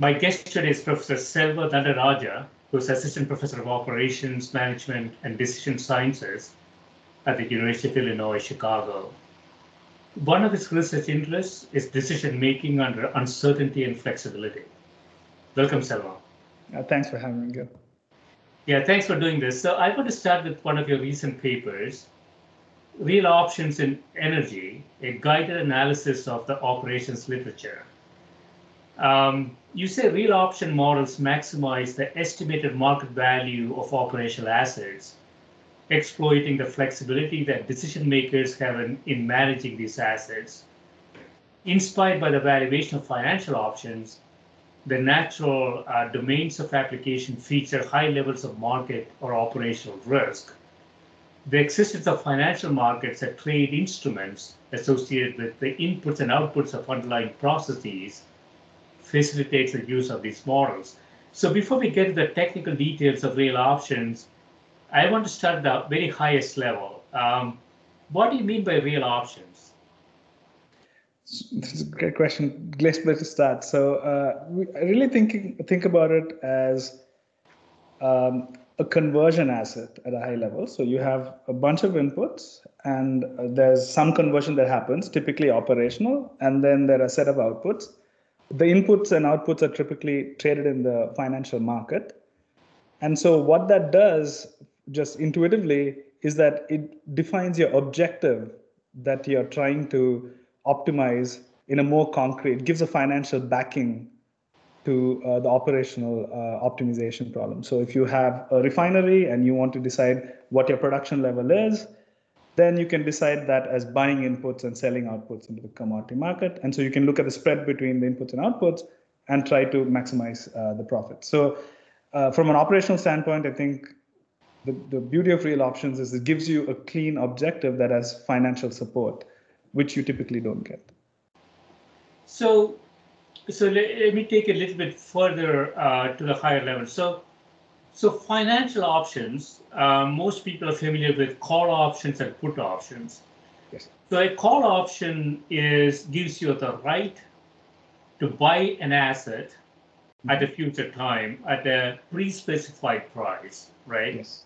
My guest today is Professor Selva Nadarajah, who's Assistant Professor of Operations, Management, and Decision Sciences at the University of Illinois, Chicago. One of his research interests is decision making under uncertainty and flexibility. Welcome, Selva. Uh, thanks for having me. Yeah, thanks for doing this. So I want to start with one of your recent papers, Real Options in Energy, a guided analysis of the operations literature. Um, you say real option models maximize the estimated market value of operational assets, exploiting the flexibility that decision makers have in, in managing these assets. Inspired by the valuation of financial options, the natural uh, domains of application feature high levels of market or operational risk. The existence of financial markets that trade instruments associated with the inputs and outputs of underlying processes facilitates the use of these models. So before we get to the technical details of real options, I want to start at the very highest level. Um, what do you mean by real options? That's a great question. Place to start. So uh, we really thinking think about it as um, a conversion asset at a high level. So you have a bunch of inputs, and there's some conversion that happens, typically operational, and then there are a set of outputs the inputs and outputs are typically traded in the financial market. And so, what that does, just intuitively, is that it defines your objective that you're trying to optimize in a more concrete, gives a financial backing to uh, the operational uh, optimization problem. So, if you have a refinery and you want to decide what your production level is, then you can decide that as buying inputs and selling outputs into the commodity market. And so you can look at the spread between the inputs and outputs and try to maximize uh, the profit. So uh, from an operational standpoint, I think the, the beauty of real options is it gives you a clean objective that has financial support, which you typically don't get. So, so let, me take a little bit further uh, to the higher level. So so financial options, uh, most people are familiar with call options and put options. Yes. So a call option is gives you the right to buy an asset mm-hmm. at a future time at a pre-specified price, right? Yes.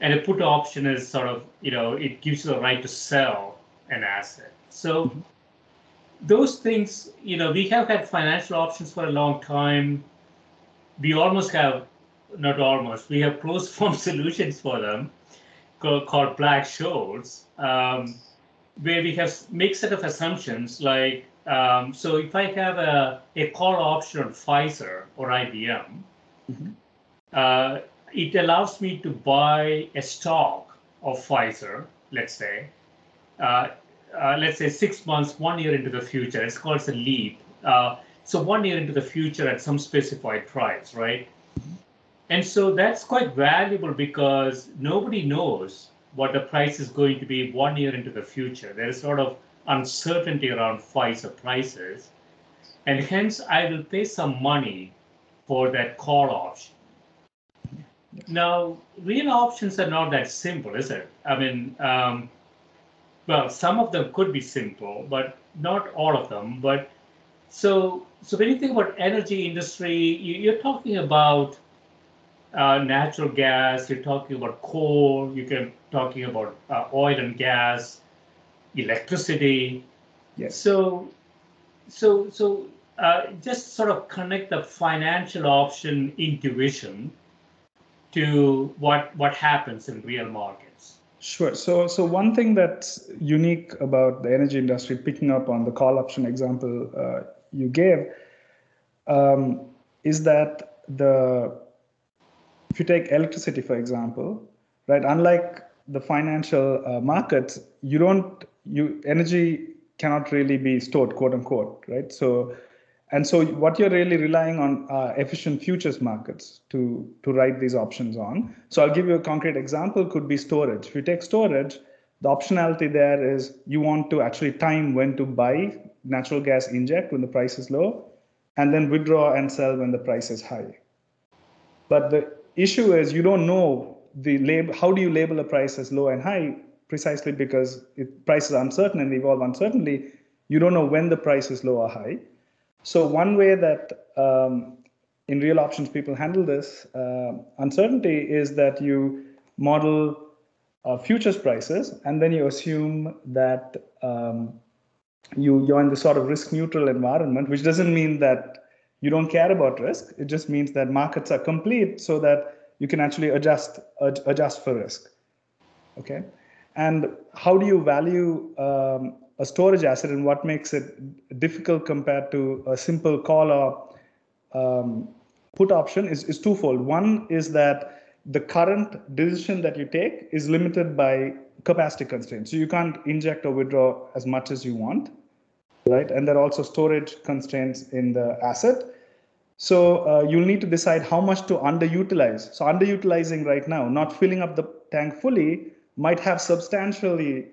And a put option is sort of, you know, it gives you the right to sell an asset. So mm-hmm. those things, you know, we have had financial options for a long time. We almost have not almost, we have closed form solutions for them called, called Black-Scholes, um, where we have mixed set of assumptions like, um, so if I have a, a call option on Pfizer or IBM, mm-hmm. uh, it allows me to buy a stock of Pfizer, let's say, uh, uh, let's say six months, one year into the future. It's called a leap. Uh, so one year into the future at some specified price, right? And so that's quite valuable because nobody knows what the price is going to be one year into the future. There is sort of uncertainty around Pfizer prices. And hence, I will pay some money for that call option. Now, real options are not that simple, is it? I mean, um, well, some of them could be simple, but not all of them. But so, so when you think about energy industry, you, are talking about uh, natural gas. You're talking about coal. You're talking about uh, oil and gas, electricity. Yes. So, so, so uh, just sort of connect the financial option intuition to what what happens in real markets. Sure. So, so one thing that's unique about the energy industry, picking up on the call option example uh, you gave, um, is that the if you take electricity for example, right? Unlike the financial uh, markets, you don't you energy cannot really be stored, quote unquote, right? So and so what you're really relying on are efficient futures markets to, to write these options on. So I'll give you a concrete example, could be storage. If you take storage, the optionality there is you want to actually time when to buy natural gas inject when the price is low, and then withdraw and sell when the price is high. But the issue is you don't know the label, how do you label a price as low and high precisely because if price is uncertain and evolve uncertainly, you don't know when the price is low or high. So one way that um, in real options people handle this uh, uncertainty is that you model uh, futures prices and then you assume that um, you you're in the sort of risk neutral environment, which doesn't mean that you don't care about risk. It just means that markets are complete so that you can actually adjust ad- adjust for risk. Okay, and how do you value um, a storage asset and what makes it difficult compared to a simple call or um, put option is, is twofold. One is that the current decision that you take is limited by capacity constraints. So you can't inject or withdraw as much as you want, right? And there are also storage constraints in the asset. So uh, you'll need to decide how much to underutilize. So underutilizing right now, not filling up the tank fully, might have substantially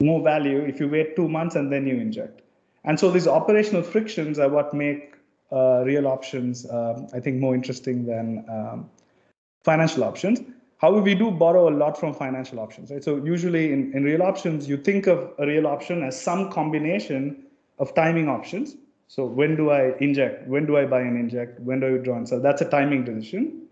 more value if you wait two months and then you inject. And so these operational frictions are what make uh, real options, um, I think, more interesting than um, financial options. However, we do borrow a lot from financial options, right? So usually in, in real options, you think of a real option as some combination of timing options. So when do I inject? When do I buy and inject? When do I withdraw and sell? That's a timing decision.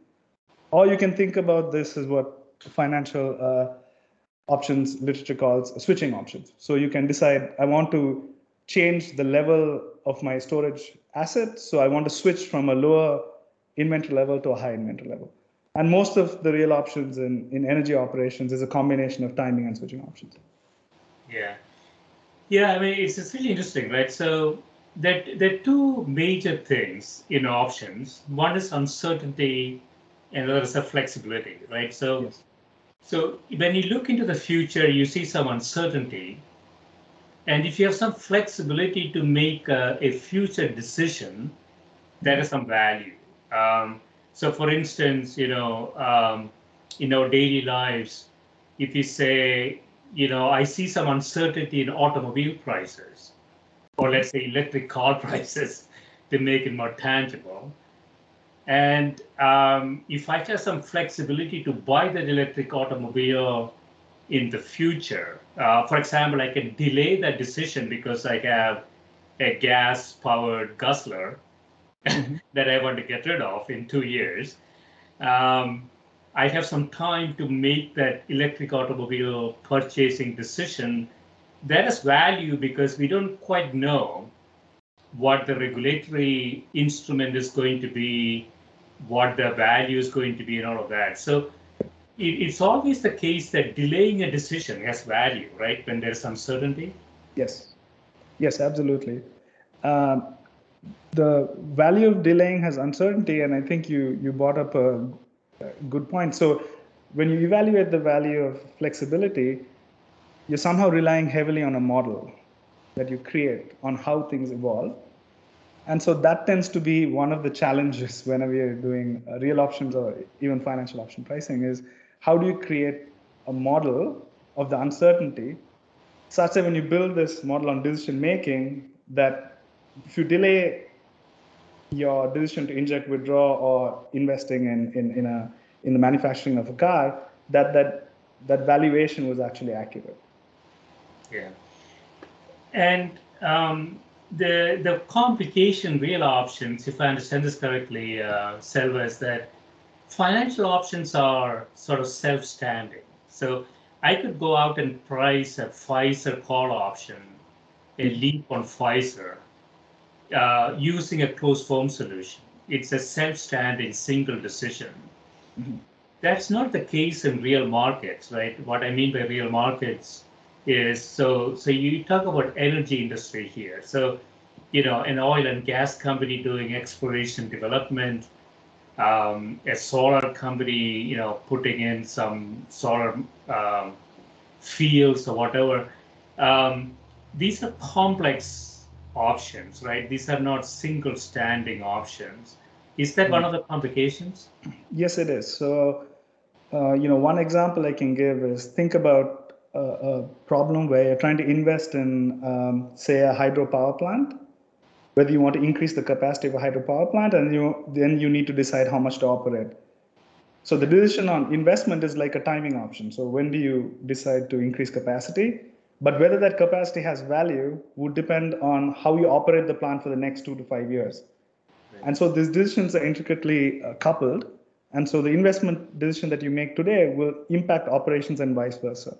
Or you can think about this as what financial uh, options literature calls switching options. So you can decide, I want to change the level of my storage asset. So I want to switch from a lower inventory level to a high inventory level. And most of the real options in, in energy operations is a combination of timing and switching options. Yeah. Yeah, I mean, it's, it's really interesting, right? So that there are two major things in options. One is uncertainty, and the other is the flexibility, right? So yes. So when you look into the future, you see some uncertainty. And if you have some flexibility to make a, a future decision, there is some value. Um, so for instance, you know, um, in our daily lives, if you say, you know, I see some uncertainty in automobile prices, or let's say electric car prices, to make it more tangible, and um, if I have some flexibility to buy that electric automobile in the future, uh, for example, I can delay that decision because I have a gas powered guzzler mm-hmm. that I want to get rid of in two years. Um, I have some time to make that electric automobile purchasing decision. That is value because we don't quite know what the regulatory instrument is going to be what the value is going to be and all of that. So it, it's always the case that delaying a decision has value, right? When there's uncertainty. Yes. Yes, absolutely. Um, the value of delaying has uncertainty, and I think you you brought up a good point. So when you evaluate the value of flexibility, you're somehow relying heavily on a model that you create on how things evolve And so that tends to be one of the challenges whenever you're doing uh, real options or even financial option pricing is how do you create a model of the uncertainty such that when you build this model on decision making that if you delay your decision to inject, withdraw, or investing in, in, in, a, in the manufacturing of a car, that, that, that valuation was actually accurate. Yeah. And um, the, the complication real options, if I understand this correctly, uh, is that financial options are sort of self-standing. So I could go out and price a Pfizer call option, a leap on Pfizer, uh, using a closed form solution. It's a self-standing single decision. Mm-hmm. That's not the case in real markets, right? What I mean by real markets is so so you talk about energy industry here. So, you know, an oil and gas company doing exploration development, um, a solar company, you know, putting in some solar um, fields or whatever. Um, these are complex options, right? These are not single standing options. Is that one of the complications? Yes, it is. So, uh, you know, one example I can give is think about a, a problem where you're trying to invest in, um, say, a hydropower plant, whether you want to increase the capacity of a hydropower plant, and you then you need to decide how much to operate. So the decision on investment is like a timing option. So when do you decide to increase capacity? But whether that capacity has value would depend on how you operate the plant for the next two to five years. Right. And so these decisions are intricately uh, coupled. And so the investment decision that you make today will impact operations and vice versa.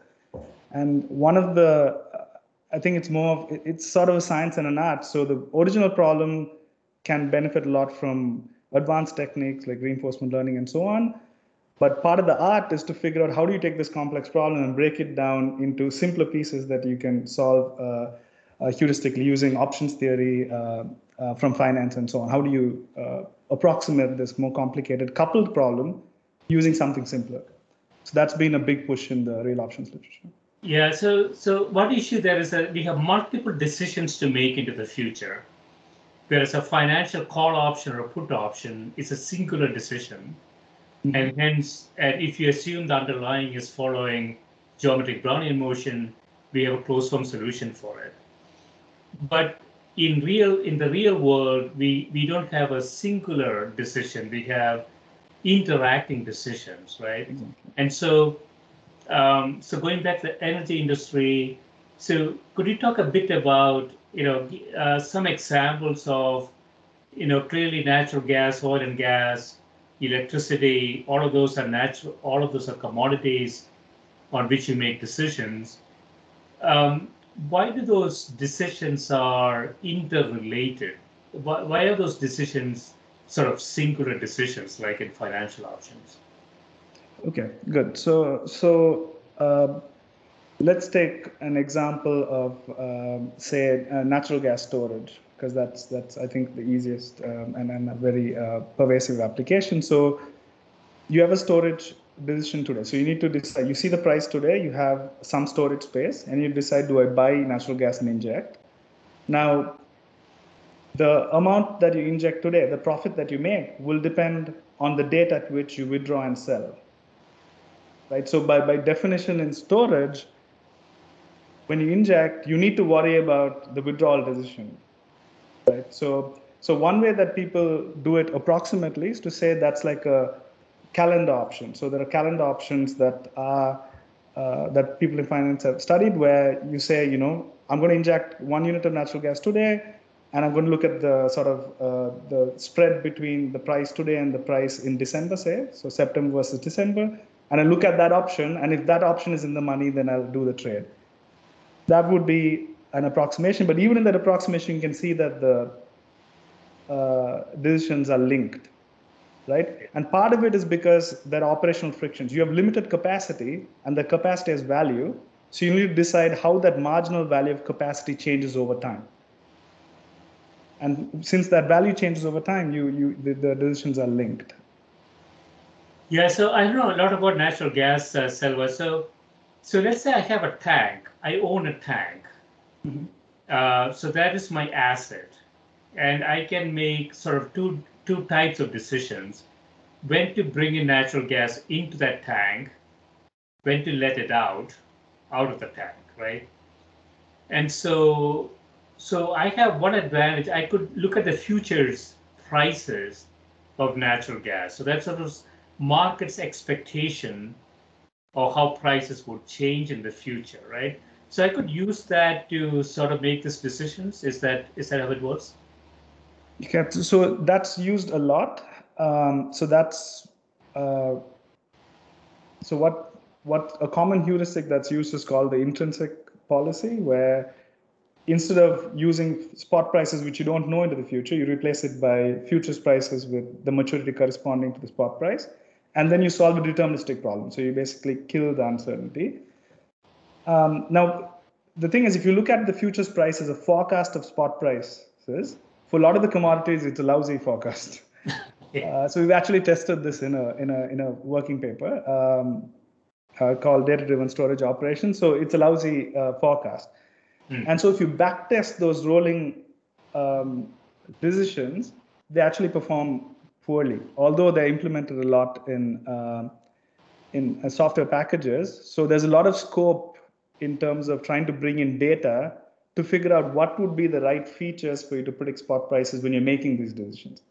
And one of the, uh, I think it's more of, it's sort of a science and an art. So the original problem can benefit a lot from advanced techniques like reinforcement learning and so on. But part of the art is to figure out how do you take this complex problem and break it down into simpler pieces that you can solve uh, uh, heuristically using options theory uh, uh from finance and so on. How do you uh, approximate this more complicated coupled problem using something simpler? So that's been a big push in the real options literature. Yeah. So so one issue there is that we have multiple decisions to make into the future, whereas a financial call option or a put option is a singular decision Mm-hmm. And hence, uh, if you assume the underlying is following geometric Brownian motion, we have a closed form solution for it. But in real in the real world, we, we don't have a singular decision. We have interacting decisions, right? Exactly. And so um, so going back to the energy industry, so could you talk a bit about you know uh, some examples of you know clearly natural gas, oil and gas, electricity, all of those are natural, all of those are commodities on which you make decisions. Um, why do those decisions are interrelated? Why, why are those decisions sort of singular decisions like in financial options? Okay, good. So, so uh, let's take an example of, um, say, uh, natural gas storage because that's that's I think the easiest um, and, and a very uh, pervasive application. So you have a storage decision today. So you need to decide. You see the price today. You have some storage space, and you decide: Do I buy natural gas and inject? Now, the amount that you inject today, the profit that you make, will depend on the date at which you withdraw and sell. Right. So by by definition, in storage, when you inject, you need to worry about the withdrawal decision right? So, so one way that people do it approximately is to say that's like a calendar option. So there are calendar options that are uh, that people in finance have studied, where you say, you know, I'm going to inject one unit of natural gas today, and I'm going to look at the sort of uh, the spread between the price today and the price in December, say, so September versus December, and I look at that option, and if that option is in the money, then I'll do the trade. That would be an approximation, but even in that approximation, you can see that the uh, decisions are linked, right? And part of it is because there are operational frictions. You have limited capacity, and the capacity has value. So you need to decide how that marginal value of capacity changes over time. And since that value changes over time, you, you the, the decisions are linked. Yeah, so I know a lot about natural gas, uh, Selva. So, so let's say I have a tank. I own a tank. Mm-hmm. Uh, so that is my asset. and I can make sort of two two types of decisions: when to bring in natural gas into that tank, when to let it out, out of the tank, right? And so, so I have one advantage. I could look at the futures prices of natural gas. So that's sort of market's expectation of how prices would change in the future, right? So I could use that to sort of make these decisions. Is that is that how it works? Yeah, so that's used a lot. Um, so that's uh, so what what a common heuristic that's used is called the intrinsic policy, where instead of using spot prices which you don't know into the future, you replace it by futures prices with the maturity corresponding to the spot price, and then you solve a deterministic problem. So you basically kill the uncertainty. Um, now, the thing is, if you look at the futures price as a forecast of spot prices, for a lot of the commodities, it's a lousy forecast. uh, so we've actually tested this in a in a in a working paper um, uh, called data-driven storage operations. So it's a lousy uh, forecast. Mm. And so if you backtest those rolling um, decisions, they actually perform poorly, although they're implemented a lot in uh, in uh, software packages. So there's a lot of scope in terms of trying to bring in data to figure out what would be the right features for you to predict spot prices when you're making these decisions.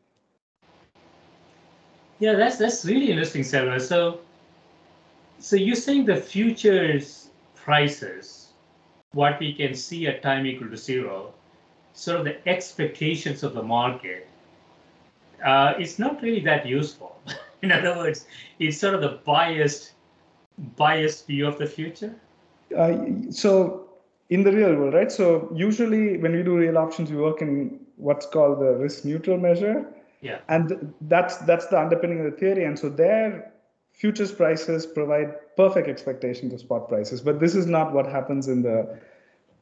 Yeah, that's that's really interesting, Selva. So, so you're saying the futures prices, what we can see at time equal to zero, sort of the expectations of the market, uh, it's not really that useful. In other words, it's sort of the biased, biased view of the future. Uh, so in the real world, right? So usually when we do real options, we work in what's called the risk neutral measure. Yeah. And that's that's the underpinning of the theory. And so there futures prices provide perfect expectations of spot prices. But this is not what happens in the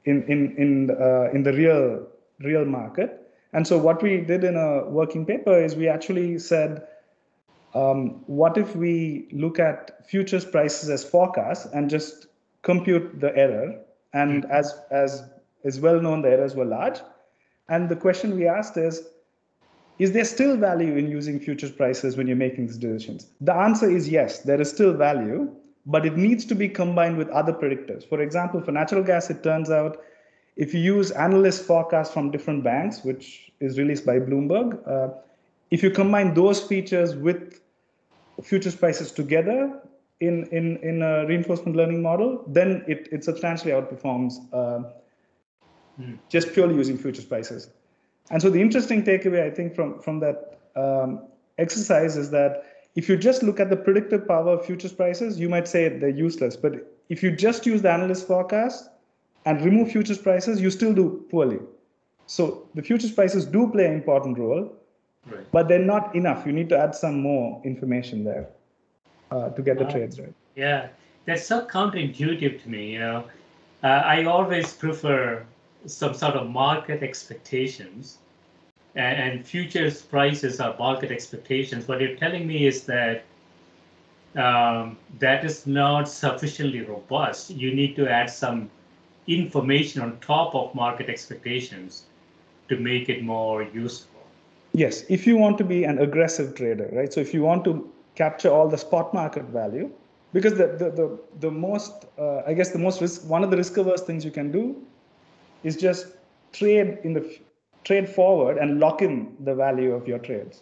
in in in uh, in the real real market. And so what we did in a working paper is we actually said, um, what if we look at futures prices as forecasts and just compute the error and mm-hmm. as as is well known, the errors were large. And the question we asked is, is there still value in using futures prices when you're making these decisions? The answer is yes, there is still value, but it needs to be combined with other predictors. For example, for natural gas, it turns out if you use analyst forecasts from different banks, which is released by Bloomberg, uh, if you combine those features with futures prices together, in, in, in a reinforcement learning model, then it, it substantially outperforms uh, mm. just purely using futures prices. And so the interesting takeaway, I think, from, from that um, exercise is that if you just look at the predictive power of futures prices, you might say they're useless. But if you just use the analyst forecast and remove futures prices, you still do poorly. So the futures prices do play an important role, right. but they're not enough. You need to add some more information there uh, to get the trades right. Yeah, that's so counterintuitive to me. You know, uh, I always prefer some sort of market expectations, and, and, futures prices are market expectations. What you're telling me is that um, that is not sufficiently robust. You need to add some information on top of market expectations to make it more useful. Yes, if you want to be an aggressive trader, right? So if you want to capture all the spot market value because the the the, the most uh, i guess the most risk one of the risk averse things you can do is just trade in the trade forward and lock in the value of your trades.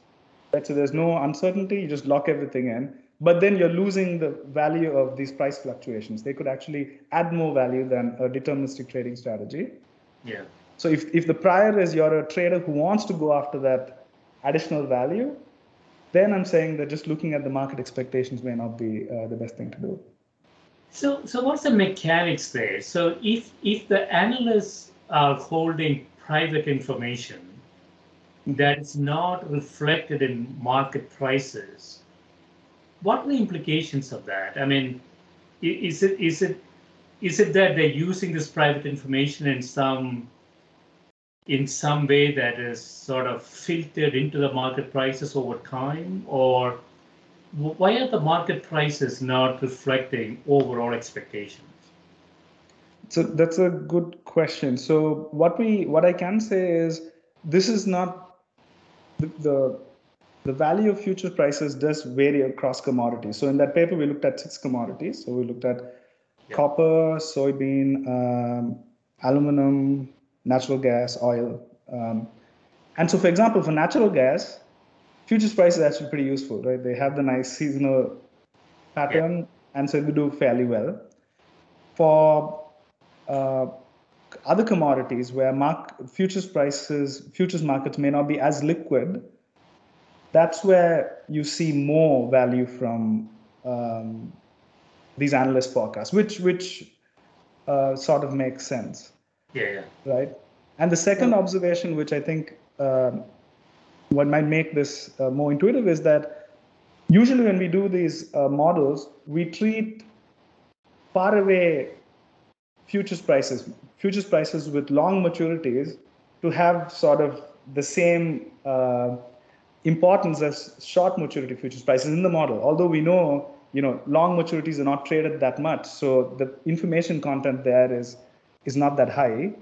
Right? So there's no uncertainty you just lock everything in but then you're losing the value of these price fluctuations. They could actually add more value than a deterministic trading strategy. Yeah. So if, if the prior is you're a trader who wants to go after that additional value then I'm saying that just looking at the market expectations may not be uh, the best thing to do. So, so what's the mechanics there? So, if if the analysts are holding private information that's not reflected in market prices, what are the implications of that? I mean, is it is it is it that they're using this private information in some in some way that is sort of filtered into the market prices over time or why are the market prices not reflecting overall expectations so that's a good question so what we what i can say is this is not the, the the value of future prices does vary across commodities. So in that paper, we looked at six commodities. So we looked at yeah. copper, soybean, um, aluminum, natural gas, oil. Um, and so, for example, for natural gas, futures price is actually pretty useful, right? They have the nice seasonal pattern, yeah. and so they do fairly well. For uh, other commodities where mark, futures prices, futures markets may not be as liquid, that's where you see more value from um, these analyst forecasts, which which uh, sort of makes sense. Yeah, yeah. Right. And the second observation, which I think um, what might make this uh, more intuitive, is that usually when we do these uh, models, we treat far away futures prices, futures prices with long maturities, to have sort of the same uh, importance as short maturity futures prices in the model. Although we know you know long maturities are not traded that much, so the information content there is is not that high.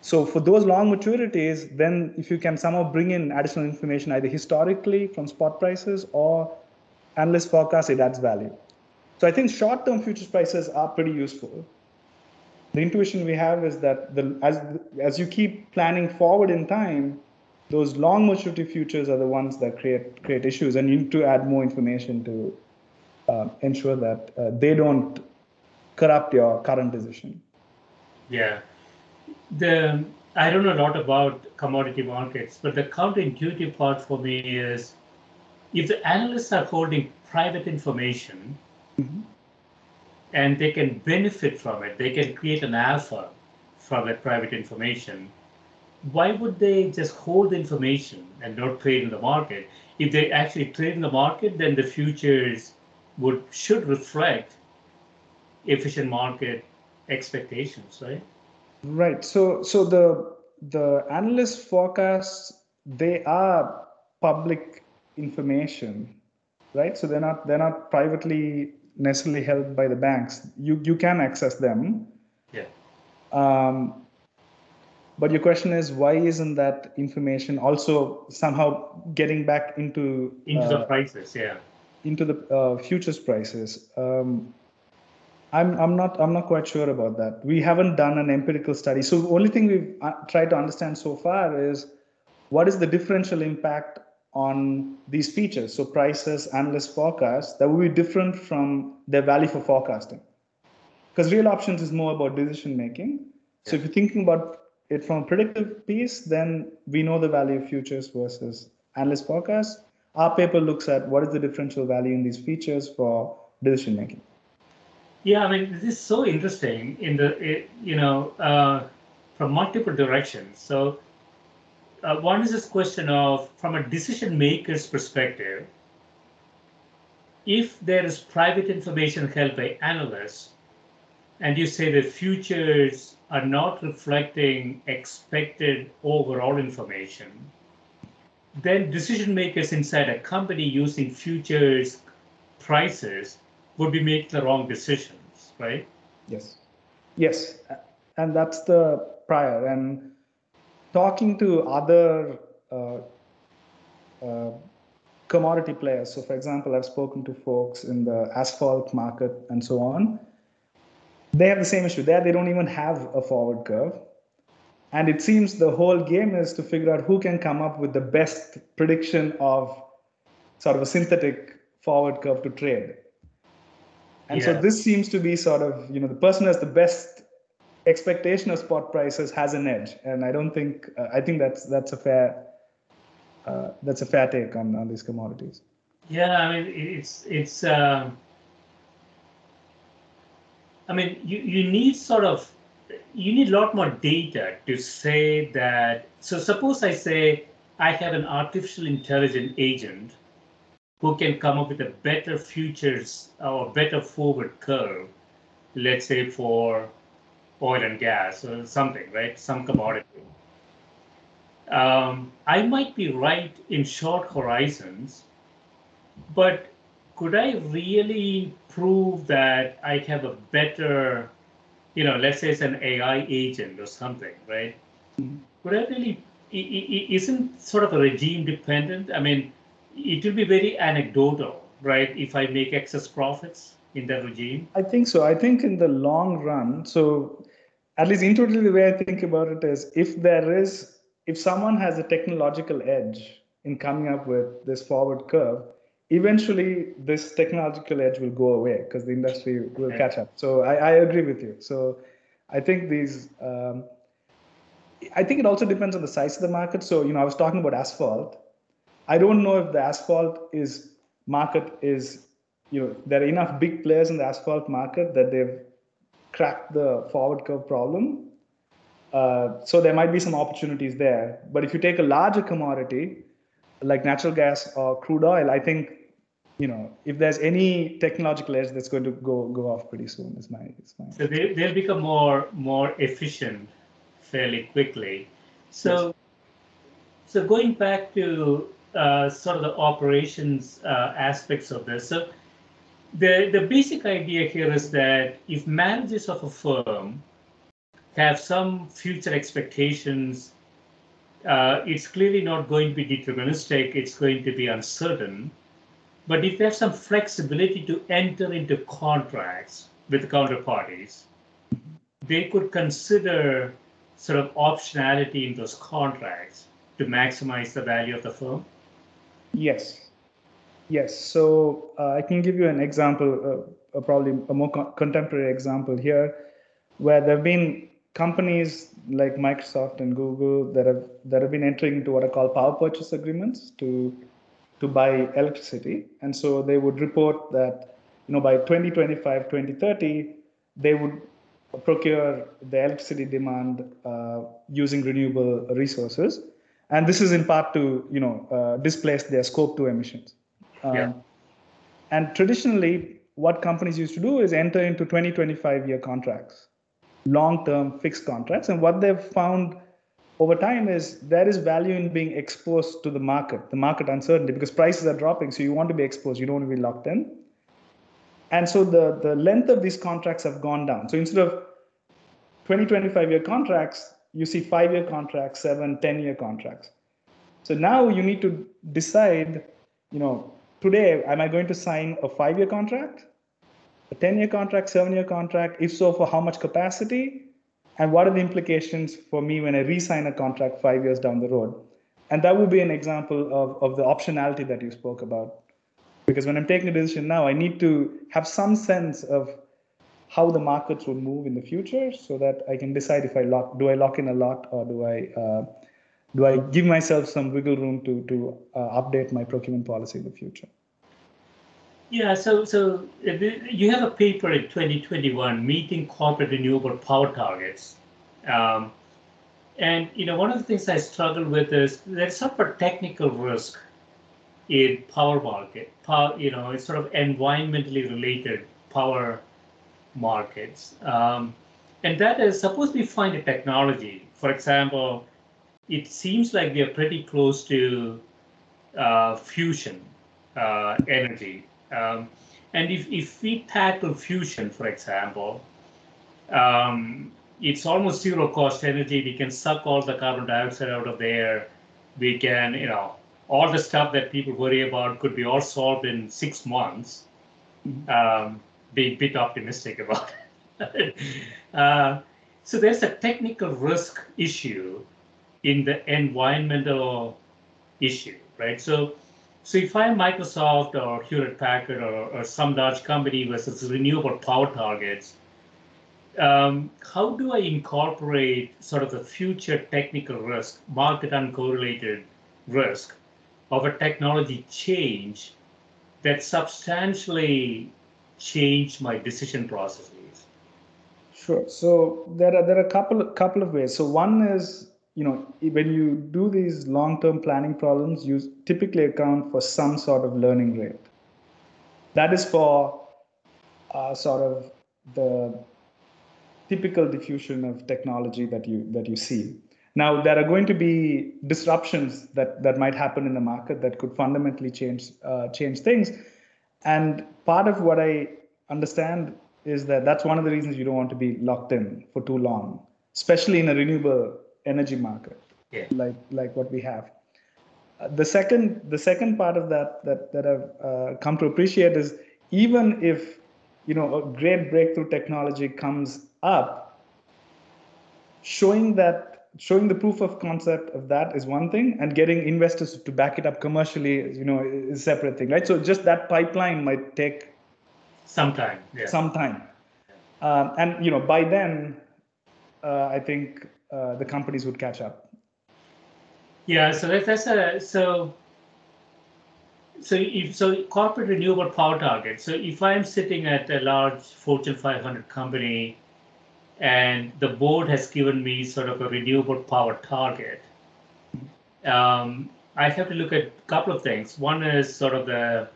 So for those long maturities, then if you can somehow bring in additional information, either historically from spot prices or analyst forecasts, it adds value. So I think short-term futures prices are pretty useful. The intuition we have is that the, as as you keep planning forward in time, those long maturity futures are the ones that create create issues, and you need to add more information to uh, ensure that uh, they don't corrupt your current decision. Yeah, the I don't know a lot about commodity markets, but the counterintuitive part for me is if the analysts are holding private information mm-hmm. and they can benefit from it, they can create an alpha from that private information. Why would they just hold the information and not trade in the market? If they actually trade in the market, then the futures would should reflect efficient market expectations, right? Right. So so the the analyst forecasts they are public information, right? So they're not they're not privately necessarily held by the banks. You you can access them. Yeah. Um, but your question is why isn't that information also somehow getting back into into uh, the prices? Yeah. Into the uh, futures prices. Um, I'm, I'm not I'm not quite sure about that. We haven't done an empirical study. So the only thing we've uh, tried to understand so far is what is the differential impact on these features. So prices, analyst forecasts that will be different from their value for forecasting. Because real options is more about decision making. So if you're thinking about it from a predictive piece, then we know the value of futures versus analyst forecasts. Our paper looks at what is the differential value in these features for decision making. Yeah, I mean, this is so interesting in the, it, you know, uh, from multiple directions. So, uh, one is this question of, from a decision maker's perspective, if there is private information held by analysts, and you say the futures are not reflecting expected overall information, then decision makers inside a company using futures prices would be making the wrong decisions, right? Yes. Yes. And that's the prior. And talking to other uh, uh, commodity players. So, for example, I've spoken to folks in the asphalt market and so on. They have the same issue. There, they don't even have a forward curve. And it seems the whole game is to figure out who can come up with the best prediction of sort of a synthetic forward curve to trade. And yeah. so this seems to be sort of, you know, the person has the best expectation of spot prices has an edge. And I don't think, uh, I think that's that's a fair, uh, that's a fair take on, on these commodities. Yeah, I mean, it's, it's, uh, I mean, you, you need sort of, you need a lot more data to say that. So suppose I say I have an artificial intelligent agent who can come up with a better futures or better forward curve, let's say for oil and gas or something, right? Some commodity. Um, I might be right in short horizons, but could I really prove that I have a better, you know, let's say it's an AI agent or something, right? Could I really isn't sort of a regime dependent? I mean, it will be very anecdotal, right? If I make excess profits in that regime. I think so. I think in the long run, so at least intuitively, the way I think about it is, if there is, if someone has a technological edge in coming up with this forward curve, eventually this technological edge will go away because the industry will okay. catch up. So I, I, agree with you. So I think these. Um, I think it also depends on the size of the market. So you know, I was talking about asphalt. I don't know if the asphalt is market is you know there are enough big players in the asphalt market that they've cracked the forward curve problem. Uh, so there might be some opportunities there. But if you take a larger commodity like natural gas or crude oil, I think you know if there's any technological edge that's going to go go off pretty soon. Is my is my. So they they'll become more more efficient fairly quickly. So yes. so going back to uh, sort of the operations uh, aspects of this. So the the basic idea here is that if managers of a firm have some future expectations uh, it's clearly not going to be deterministic, it's going to be uncertain. But if they have some flexibility to enter into contracts with counterparties, they could consider sort of optionality in those contracts to maximize the value of the firm? Yes. Yes. So uh, I can give you an example, uh, probably a more co- contemporary example here, where there have been companies like Microsoft and Google that have that have been entering into what are called power purchase agreements to to buy electricity, and so they would report that you know by 2025, 2030, they would procure the electricity demand uh, using renewable resources, and this is in part to you know uh, displace their scope two emissions. Um, yeah. And traditionally, what companies used to do is enter into 20, 25 year contracts long-term fixed contracts. And what they've found over time is there is value in being exposed to the market, the market uncertainty, because prices are dropping. So you want to be exposed. You don't want to be locked in. And so the, the length of these contracts have gone down. So instead of 20, 25 year contracts, you see five year contracts, seven, 10 year contracts. So now you need to decide, you know, today, am I going to sign a five year contract a 10 year contract, seven year contract? If so, for how much capacity? And what are the implications for me when I re sign a contract five years down the road? And that would be an example of, of the optionality that you spoke about. Because when I'm taking a decision now, I need to have some sense of how the markets will move in the future so that I can decide if I lock, do I lock in a lot or do I, uh, do I give myself some wiggle room to, to uh, update my procurement policy in the future? Yeah, so so you have a paper in 2021, meeting corporate renewable power targets, um, and you know one of the things I struggle with is there's some technical risk in power market, power, you know, it's sort of environmentally related power markets, um, and that is suppose we find a technology, for example, it seems like we are pretty close to uh, fusion uh, energy um, and if, if we tackle fusion, for example, um, it's almost zero cost energy. We can suck all the carbon dioxide out of the air. We can, you know, all the stuff that people worry about could be all solved in six months. Mm-hmm. Um, being a bit optimistic about it. uh, so there's a technical risk issue in the environmental issue, right? So so if I'm Microsoft or Hewlett Packard or, or some large company versus renewable power targets, um, how do I incorporate sort of the future technical risk, market uncorrelated risk of a technology change that substantially changed my decision processes? Sure. So there are there are a couple couple of ways. So one is you know, when you do these long-term planning problems, you typically account for some sort of learning rate. That is for uh, sort of the typical diffusion of technology that you that you see. Now there are going to be disruptions that that might happen in the market that could fundamentally change uh, change things, and part of what I understand is that that's one of the reasons you don't want to be locked in for too long, especially in a renewable energy market. yeah. like like what we have. Uh, the second the second part of that that that I've uh, come to appreciate is even if you know a great breakthrough technology comes up, showing that showing the proof of concept of that is one thing and getting investors to back it up commercially you know is a separate thing right? So just that pipeline might take some time yeah. some time. Um, and you know by then uh, i think uh, the companies would catch up. Yeah so that's, that's a so so if so corporate renewable power target. So if i'm sitting at a large fortune 500 company and the board has given me sort of a renewable power target. Um, I have to look at a couple of things. One is sort of the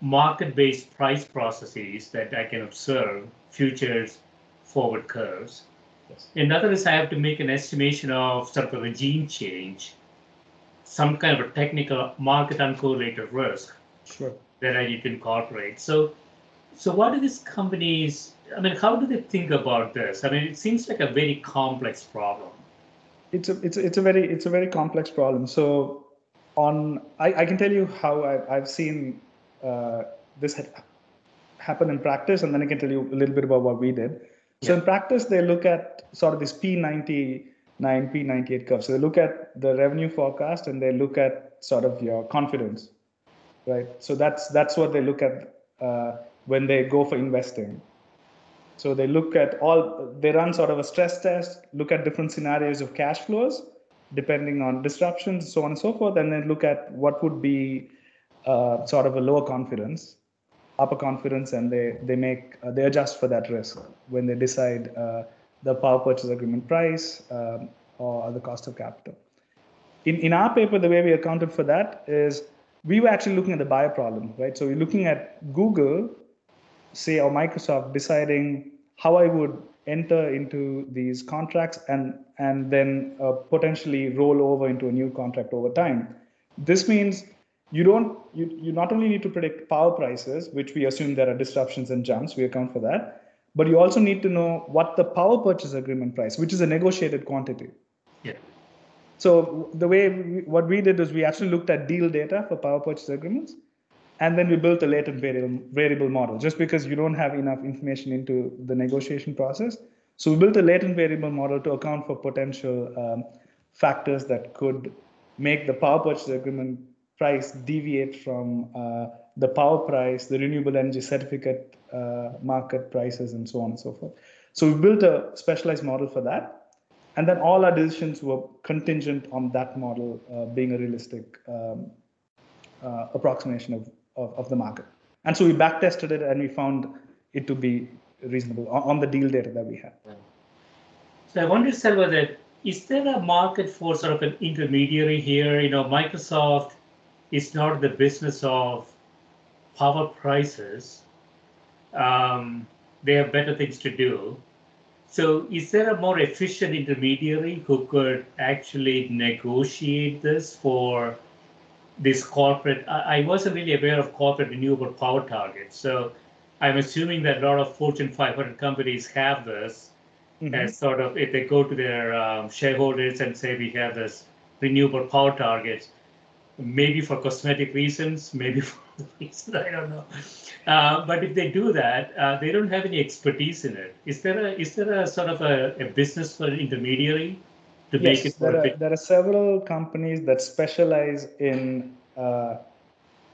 market-based price processes that I can observe, futures, forward curves. Yes. Another is I have to make an estimation of sort of a regime change, some kind of a technical market uncorrelated risk sure. that I need to incorporate. So, so what do these companies I mean, how do they think about this? I mean, it seems like a very complex problem. It's a it's a, it's a very it's a very complex problem. So, on I, I can tell you how I, I've seen uh, this happen in practice, and then I can tell you a little bit about what we did. So yeah. in practice, they look at sort of this P99, P98 curve. So they look at the revenue forecast and they look at sort of your confidence, right? So that's that's what they look at uh, when they go for investing. So they look at all, they run sort of a stress test, look at different scenarios of cash flows, depending on disruptions, so on and so forth, and then look at what would be uh, sort of a lower confidence, upper confidence, and they they make uh, they adjust for that risk when they decide uh, the power purchase agreement price um, or the cost of capital. In in our paper, the way we accounted for that is we were actually looking at the buyer problem, right? So we're looking at Google say, or Microsoft deciding how I would enter into these contracts and and then uh, potentially roll over into a new contract over time. This means you don't you, you not only need to predict power prices, which we assume there are disruptions and jumps, we account for that, but you also need to know what the power purchase agreement price, which is a negotiated quantity. Yeah. So the way we, what we did is we actually looked at deal data for power purchase agreements and then we built a latent variable, variable model just because you don't have enough information into the negotiation process. So we built a latent variable model to account for potential um, factors that could make the power purchase agreement price deviate from uh, the power price, the renewable energy certificate uh, market prices, and so on and so forth. So we built a specialized model for that. And then all our decisions were contingent on that model uh, being a realistic um, uh, approximation of of, of the market. And so we back tested it and we found it to be reasonable on the deal data that we had. So I wonder, Selva, that is there a market for sort of an intermediary here? You know, Microsoft is not the business of power prices. Um, they have better things to do. So is there a more efficient intermediary who could actually negotiate this for this corporate, I, I wasn't really aware of corporate renewable power targets. So I'm assuming that a lot of Fortune 500 companies have this mm-hmm. as sort of if they go to their um, shareholders and say we have this renewable power targets, maybe for cosmetic reasons, maybe for reasons I don't know. Uh, but if they do that, uh, they don't have any expertise in it. Is there a is there a sort of a, a business for an intermediary to yes, make it there are, there are several companies that specialize in uh,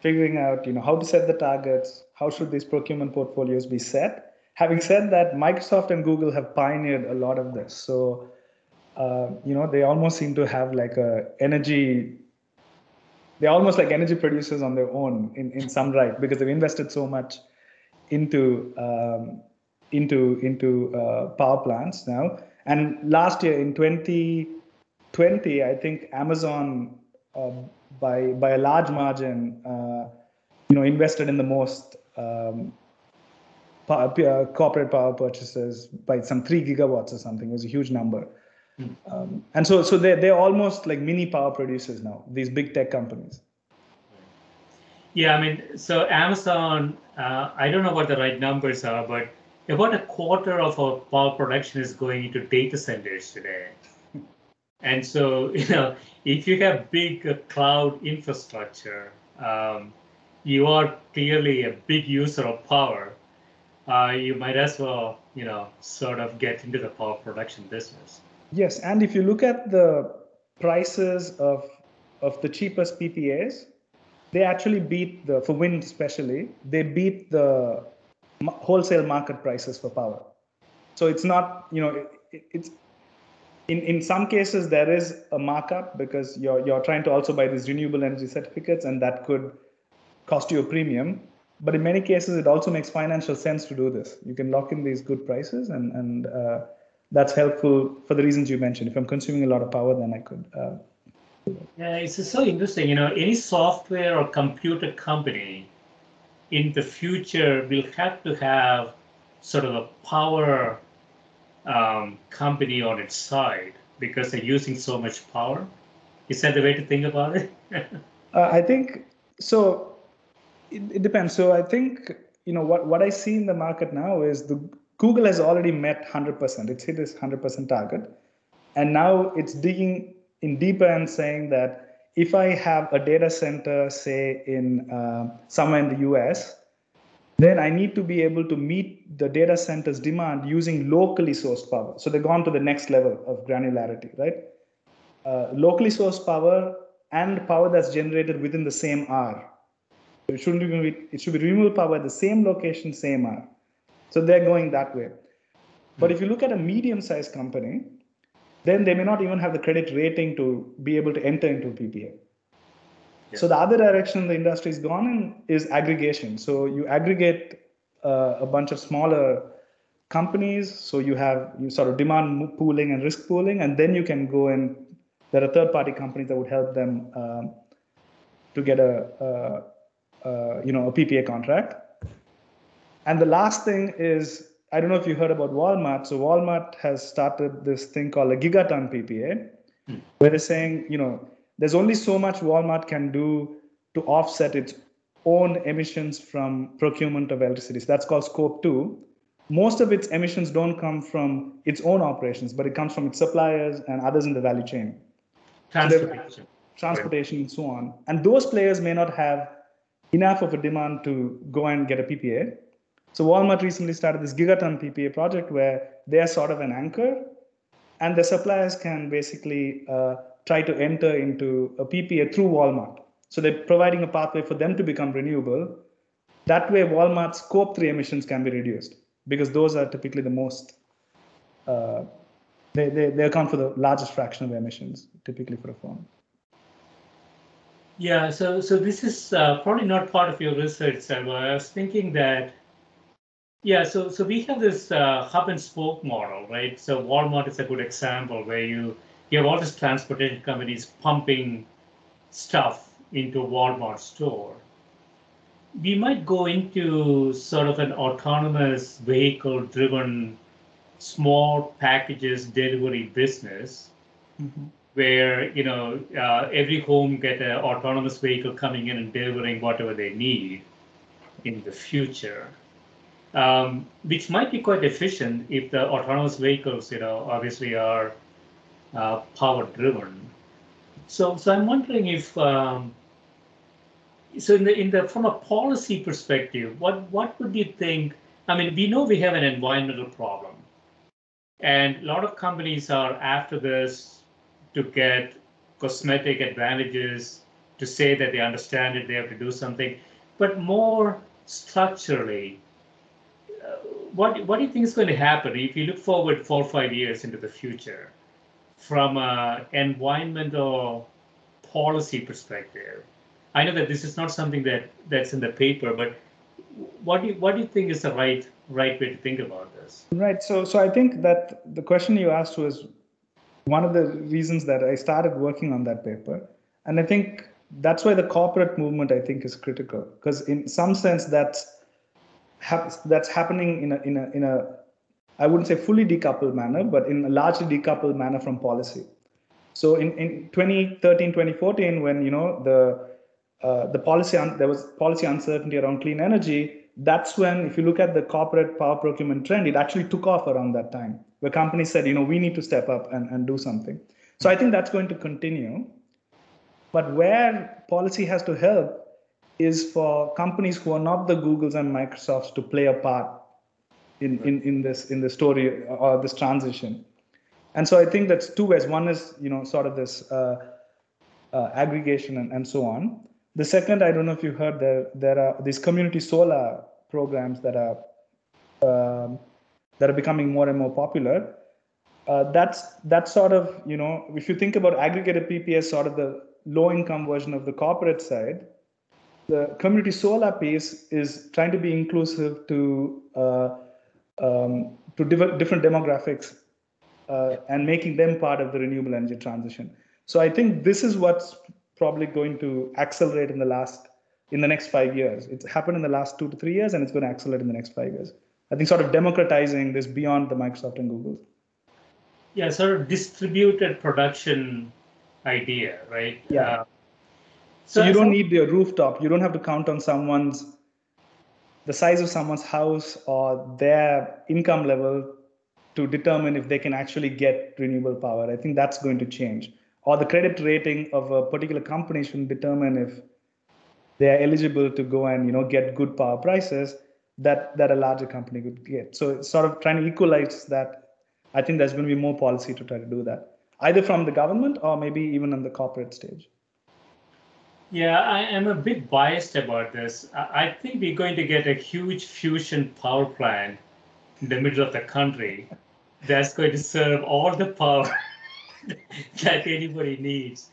figuring out you know how to set the targets how should these procurement portfolios be set. Having said that microsoft and google have pioneered a lot of this. So uh, you know they almost seem to have like a energy they're almost like energy producers on their own in, in some right because they've invested so much into um, into into uh, power plants now. And last year in 2020, I think Amazon, uh, by by a large margin, uh, you know, invested in the most um, power, uh, corporate power purchases by some three gigawatts or something. It was a huge number. Hmm. Um, and so, so they're, they're almost like mini power producers now, these big tech companies. Yeah, I mean, so Amazon, uh, I don't know what the right numbers are, but about a quarter of our power production is going into data centers today. And so, you know, if you have big cloud infrastructure, um, you are clearly a big user of power. Uh, you might as well, you know, sort of get into the power production business. Yes, and if you look at the prices of of the cheapest PPAs, they actually beat the for wind especially they beat the wholesale market prices for power. So it's not you know it, it's in, in some cases there is a markup because you're you're trying to also buy these renewable energy certificates and that could cost you a premium. But in many cases it also makes financial sense to do this. You can lock in these good prices and and uh, that's helpful for the reasons you mentioned. If i'm consuming a lot of power then i could uh, yeah it's so interesting. You know any software or computer company in the future will have to have sort of a power um, company on its side because they're using so much power. Is that the way to think about it? uh, I think so. It, it, depends. So I think you know what what I see in the market now is the Google has already met 100%. It's hit its 100% target, and now it's digging in deeper and saying that if I have a data center, say in uh, somewhere in the US, then I need to be able to meet the data center's demand using locally sourced power. So they've gone to the next level of granularity, right? Uh, locally sourced power and power that's generated within the same hour. It shouldn't even be it should be renewable power at the same location, same hour. So they're going that way. But if you look at a medium-sized company, then they may not even have the credit rating to be able to enter into a So the other direction the industry has gone in is aggregation. So you aggregate uh, a bunch of smaller companies. So you have you sort of demand pooling and risk pooling, and then you can go and there are third-party companies that would help them um, to get a, a, a you know a PPA contract. And the last thing is I don't know if you heard about Walmart. So Walmart has started this thing called a gigaton PPA, hmm. where they're saying you know there's only so much Walmart can do to offset its own emissions from procurement of electricity. So that's called scope two. Most of its emissions don't come from its own operations, but it comes from its suppliers and others in the value chain. Transportation. Transportation and so on. And those players may not have enough of a demand to go and get a PPA. So Walmart recently started this gigaton PPA project where they're sort of an anchor and the suppliers can basically uh, try to enter into a PPA through Walmart. So they're providing a pathway for them to become renewable. That way, Walmart's scope 3 emissions can be reduced because those are typically the most, uh, they, they, they account for the largest fraction of emissions typically for a firm. Yeah, so so this is uh, probably not part of your research, Selva. I was thinking that, yeah, so so we have this uh, hub and spoke model, right? So Walmart is a good example where you you have all these transportation companies pumping stuff into a Walmart store. We might go into sort of an autonomous vehicle driven small packages delivery business mm-hmm. where you know uh, every home get an autonomous vehicle coming in and delivering whatever they need in the future um, which might be quite efficient if the autonomous vehicles you know obviously are uh, power driven. So, so I'm wondering if um, so in the in the from a policy perspective, what what would you think? I mean, we know we have an environmental problem, and a lot of companies are after this to get cosmetic advantages to say that they understand it, they have to do something, but more structurally. Uh, what, what do you think is going to happen if you look forward four or five years into the future? From an environmental policy perspective, I know that this is not something that that's in the paper, but what do you, what do you think is the right right way to think about this? Right. So so I think that the question you asked was one of the reasons that I started working on that paper, and I think that's why the corporate movement I think is critical because in some sense that's that's happening in a in a in a I wouldn't say fully decoupled manner, but in a largely decoupled manner from policy. So in, in 2013, 2014, when you know the uh, the policy un- there was policy uncertainty around clean energy, that's when if you look at the corporate power procurement trend, it actually took off around that time, where companies said, you know, we need to step up and, and do something. So I think that's going to continue. But where policy has to help is for companies who are not the Googles and Microsofts to play a part in, in, in this in the story or this transition. And so I think that's two ways. One is you know sort of this uh, uh, aggregation and, and so on. The second, I don't know if you heard there there are these community solar programs that are um, that are becoming more and more popular. Uh, that's that's sort of you know if you think about aggregated PPAs, sort of the low income version of the corporate side the community solar piece is trying to be inclusive to uh, um, to div- different demographics uh, and making them part of the renewable energy transition. So I think this is what's probably going to accelerate in the last in the next five years. It's happened in the last two to three years, and it's going to accelerate in the next five years. I think sort of democratizing this beyond the Microsoft and Google. Yeah, sort of distributed production idea, right? Yeah. Uh, so, you don't need your rooftop. You don't have to count on someone's the size of someone's house or their income level to determine if they can actually get renewable power. I think that's going to change. Or the credit rating of a particular company should determine if they are eligible to go and you know get good power prices that that a larger company could get. So it's sort of trying to equalize that. I think there's going to be more policy to try to do that, either from the government or maybe even on the corporate stage. Yeah, I am a bit biased about this. I think we're going to get a huge fusion power plant in the middle of the country that's going to serve all the power that anybody needs.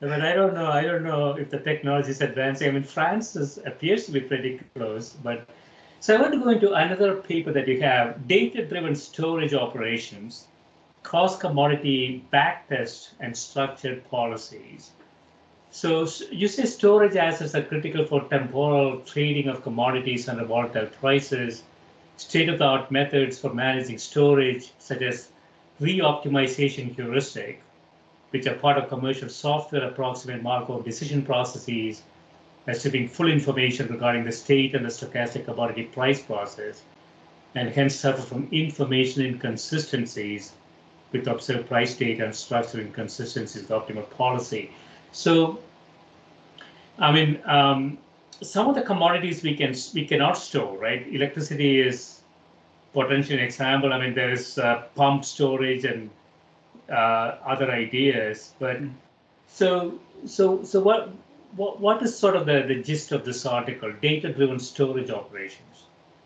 But I don't know. I don't know if the technology is advancing. I mean, France is, appears to be pretty close. But so I want to go into another paper that you have: data-driven storage operations, cross commodity backtest, and structured policies. So you say storage assets are critical for temporal trading of commodities under volatile prices, state-of-the-art methods for managing storage, such as re-optimization heuristic, which are part of commercial software approximate Markov decision processes, achieving full information regarding the state and the stochastic commodity price process, and hence suffer from information inconsistencies with observed price data and structural inconsistencies with optimal policy. So I mean, um, some of the commodities we can we cannot store, right? Electricity is potentially an example. I mean, there is uh, pump storage and uh, other ideas, but so so so what what what is sort of the, the gist of this article? Data-driven storage operations.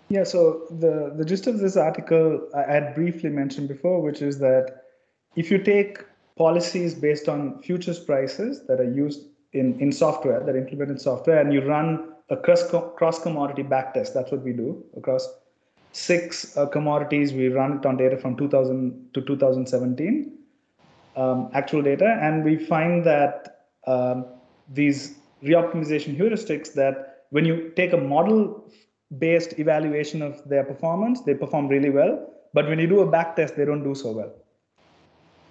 Yeah. So the the gist of this article I had briefly mentioned before, which is that if you take policies based on futures prices that are used in, in software, that implemented software, and you run a cross, cross commodity backtest. That's what we do across six uh, commodities. We run it on data from 2000 to 2017, um, actual data, and we find that um, these reoptimization heuristics that when you take a model based evaluation of their performance, they perform really well. But when you do a backtest, they don't do so well.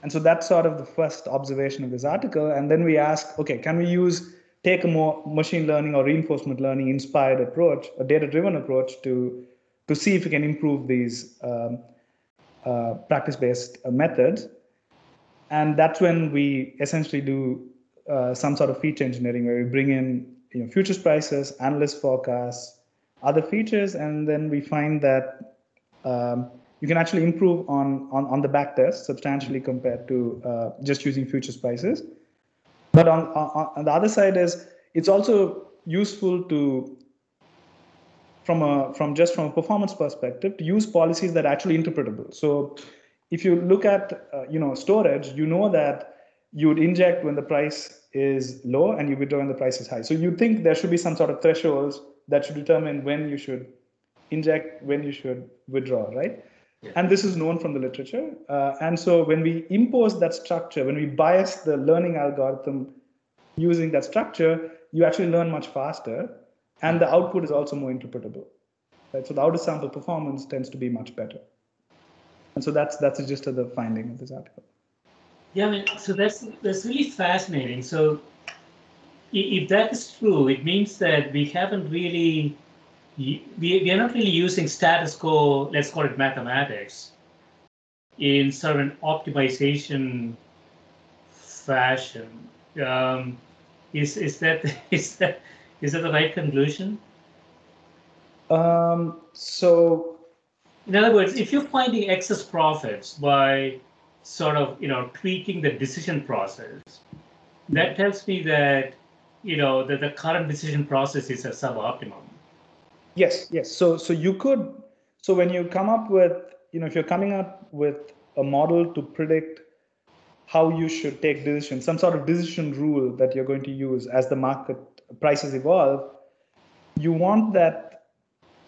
And so that's sort of the first observation of this article. And then we ask, okay, can we use take a more machine learning or reinforcement learning inspired approach, a data driven approach to to see if we can improve these um, uh, practice based uh, methods. And that's when we essentially do uh, some sort of feature engineering where we bring in you know, futures prices, analyst forecasts, other features, and then we find that um, you can actually improve on, on, on the back test substantially compared to uh, just using futures prices. But on, on, on the other side is it's also useful to from a from just from a performance perspective to use policies that are actually interpretable. So if you look at uh, you know storage, you know that you would inject when the price is low and you withdraw when the price is high. So you think there should be some sort of thresholds that should determine when you should inject, when you should withdraw, right? And this is known from the literature. Uh, and so when we impose that structure, when we bias the learning algorithm using that structure, you actually learn much faster. And the output is also more interpretable. Right? So the outer sample performance tends to be much better. And so that's that's just the finding of this article. Yeah, I mean, so that's that's really fascinating. So if that is true, it means that we haven't really we, we are not really using status quo, let's call it mathematics, in sort of an optimization fashion. Um, is is that is that is that the right conclusion? Um, so, in other words, if you're finding excess profits by sort of you know tweaking the decision process, that tells me that you know that the current decision process is a suboptimum. Yes, yes. So so you could so when you come up with you know if you're coming up with a model to predict how you should take decisions, some sort of decision rule that you're going to use as the market prices evolve, you want that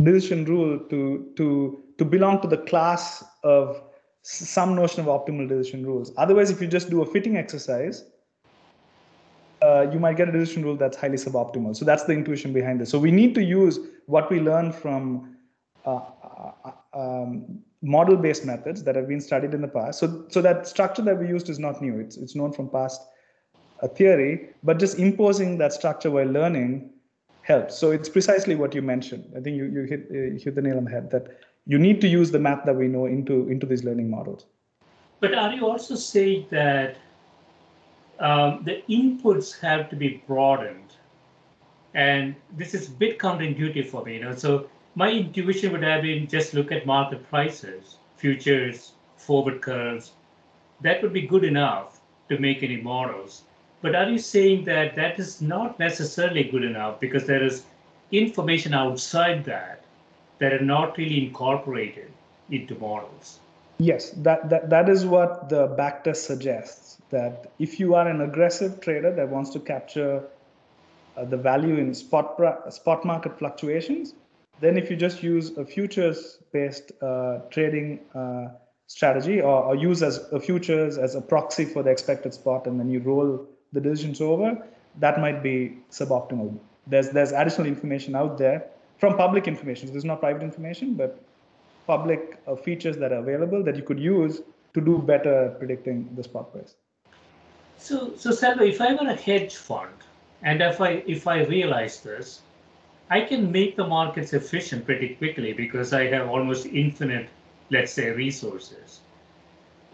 decision rule to to to belong to the class of some notion of optimal decision rules. Otherwise, if you just do a fitting exercise, uh, you might get a decision rule that's highly suboptimal. So that's the intuition behind this. So we need to use what we learn from uh, uh um, model-based methods that have been studied in the past. So, so that structure that we used is not new. It's it's known from past uh, theory, but just imposing that structure while learning helps. So it's precisely what you mentioned. I think you you hit uh, hit the nail on the head that you need to use the math that we know into into these learning models. But are you also saying that um, the inputs have to be broadened? And this is a bit counterintuitive for me. You know, so my intuition would have been just look at market prices, futures, forward curves. That would be good enough to make any models. But are you saying that that is not necessarily good enough because there is information outside that that are not really incorporated into models? Yes, that, that, that is what the backtest suggests. That if you are an aggressive trader that wants to capture uh, the value in spot, spot market fluctuations, then if you just use a futures-based uh, trading uh, strategy or, or, use as a futures as a proxy for the expected spot and then you roll the decisions over, that might be suboptimal. There's, there's additional information out there from public information. So this is not private information, but public uh, features that are available that you could use to do better predicting the spot price. So, so Selva, if I were a hedge fund, and if I if I realize this, I can make the markets efficient pretty quickly because I have almost infinite, let's say, resources.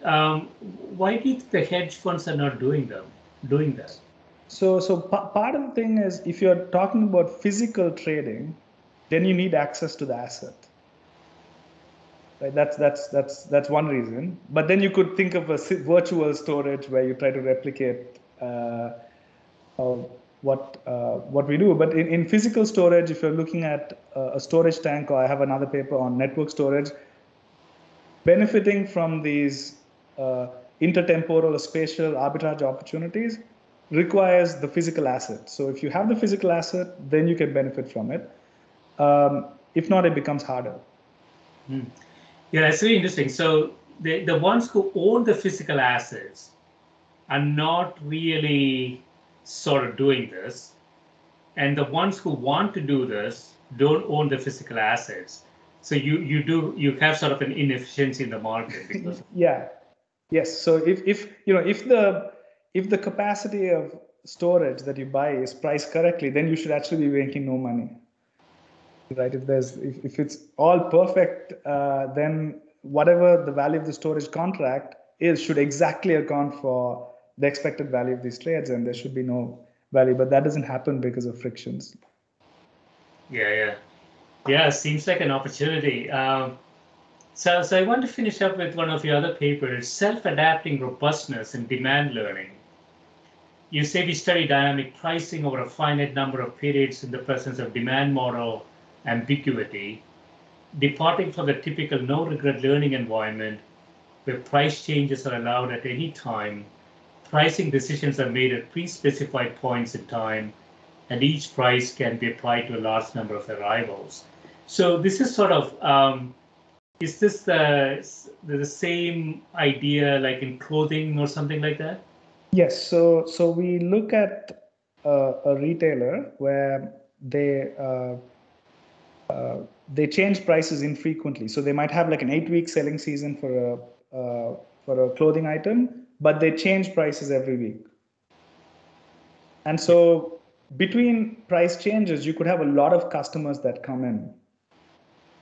Um, why do you think the hedge funds are not doing them, doing that? So, so p- part of the thing is if you're talking about physical trading, then you need access to the asset. Right? That's that's that's that's one reason. But then you could think of a virtual storage where you try to replicate uh, what uh, what we do. But in, in physical storage, if you're looking at uh, a storage tank, or I have another paper on network storage, benefiting from these uh, intertemporal or spatial arbitrage opportunities requires the physical asset. So if you have the physical asset, then you can benefit from it. Um, if not, it becomes harder. Hmm. Yeah, that's really interesting. So the, the ones who own the physical assets are not really sort of doing this. And the ones who want to do this don't own the physical assets. So you you do you have sort of an inefficiency in the market because yeah. Yes. So if if you know if the if the capacity of storage that you buy is priced correctly, then you should actually be making no money. Right? If there's if, if it's all perfect, uh, then whatever the value of the storage contract is should exactly account for the expected value of these trades and there should be no value. But that doesn't happen because of frictions. Yeah yeah. Yeah seems like an opportunity. Um, so, so i want to finish up with one of your other papers self-adapting robustness in demand learning. You say we study dynamic pricing over a finite number of periods in the presence of demand model ambiguity departing from the typical no regret learning environment where price changes are allowed at any time pricing decisions are made at pre-specified points in time, and each price can be applied to a large number of arrivals. So this is sort of, um, is this the, the same idea like in clothing or something like that? Yes. So so we look at uh, a retailer where they uh, they change prices infrequently. So they might have like an eight-week selling season for a uh, for a clothing item, but they change prices every week. And so between price changes, you could have a lot of customers that come in.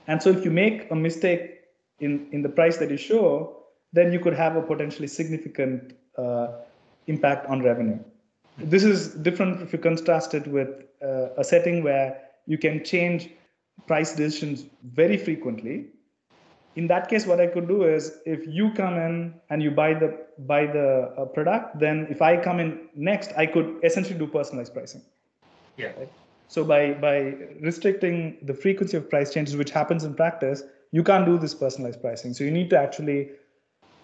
And so if you make a mistake in, in the price that you show, then you could have a potentially significant uh, impact on revenue. This is different if you contrast it with uh, a setting where you can change price decisions very frequently. In that case, what I could do is if you come in and you buy the buy the uh, product, then if I come in next, I could essentially do personalized pricing. Yeah. Right? So by by restricting the frequency of price changes, which happens in practice, you can't do this personalized pricing. So you need to actually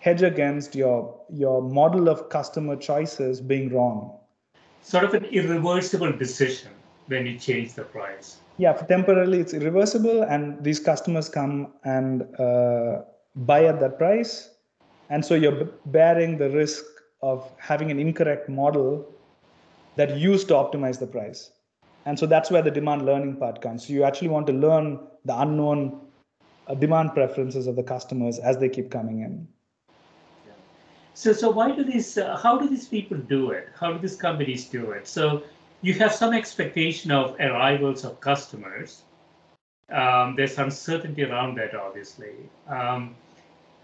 hedge against your your model of customer choices being wrong. Sort of an irreversible decision when you change the price. Yeah, temporarily it's irreversible, and these customers come and uh, buy at that price, and so you're bearing the risk of having an incorrect model that used to optimize the price. And so that's where the demand learning part comes. So you actually want to learn the unknown uh, demand preferences of the customers as they keep coming in. So, so why do these? Uh, how do these people do it? How do these companies do it? So, you have some expectation of arrivals of customers. Um, there's uncertainty around that, obviously. Um,